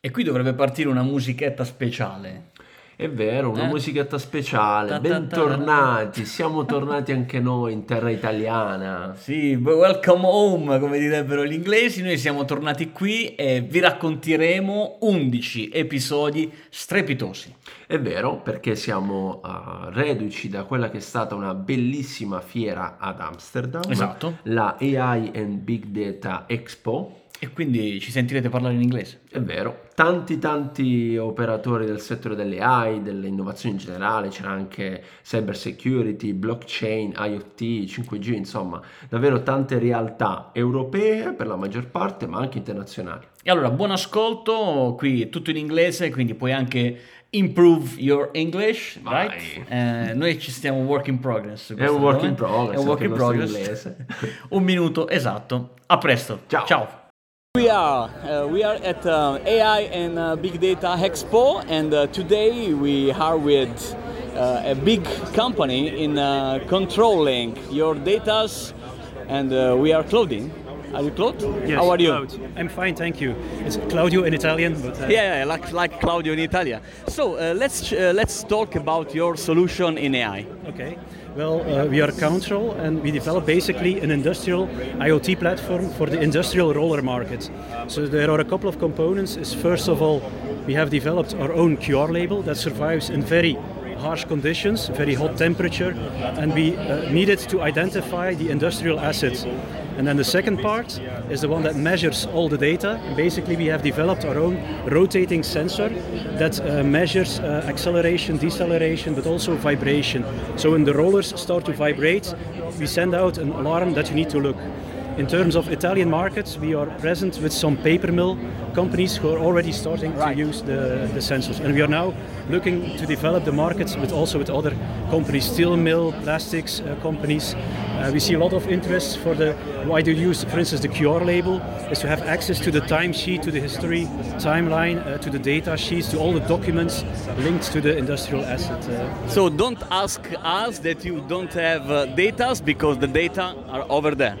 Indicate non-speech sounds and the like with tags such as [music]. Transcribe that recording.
E qui dovrebbe partire una musichetta speciale. È vero, una Eh? musichetta speciale. Ta ta ta Bentornati, siamo tornati anche noi in terra italiana. Sì, welcome home, come direbbero gli inglesi. Noi siamo tornati qui e vi racconteremo 11 episodi strepitosi. È vero, perché siamo uh, reduci da quella che è stata una bellissima fiera ad Amsterdam, Esatto. la AI and Big Data Expo. E quindi ci sentirete parlare in inglese. È vero, tanti tanti operatori del settore delle AI, delle innovazioni in generale, c'era anche cyber security, blockchain, IoT, 5G, insomma, davvero tante realtà europee per la maggior parte, ma anche internazionali. E allora, buon ascolto, qui è tutto in inglese, quindi puoi anche improve your English, Vai. right? Eh, noi ci stiamo work in progress. È un work in progress, È un work in progress. [laughs] un minuto, esatto. A presto. Ciao. Ciao. We are uh, we are at uh, AI and uh, Big Data Expo, and uh, today we are with uh, a big company in uh, controlling your datas, and we are Claudine. Are you Claude? Yes, How are you? Claude. I'm fine, thank you. It's Claudio in Italian, but uh, Yeah, yeah, like like Claudio in Italia. So uh, let's uh, let's talk about your solution in AI. okay. Well, uh, we are a Control, and we develop basically an industrial IoT platform for the industrial roller market. So there are a couple of components. Is first of all, we have developed our own QR label that survives in very harsh conditions, very hot temperature, and we uh, needed to identify the industrial assets. And then the second part is the one that measures all the data. Basically, we have developed our own rotating sensor that uh, measures uh, acceleration, deceleration, but also vibration. So when the rollers start to vibrate, we send out an alarm that you need to look. In terms of Italian markets, we are present with some paper mill companies who are already starting Right. to use the, the sensors. And we are now looking to develop the markets, but also with other companies, steel mill, plastics uh, companies. Uh, we see a lot of interest for the why do you use, for instance, the QR label is to have access to the timesheet, to the history timeline, uh, to the data sheets, to all the documents linked to the industrial asset. Uh, So don't ask us that you don't have uh, datas because the data are over there.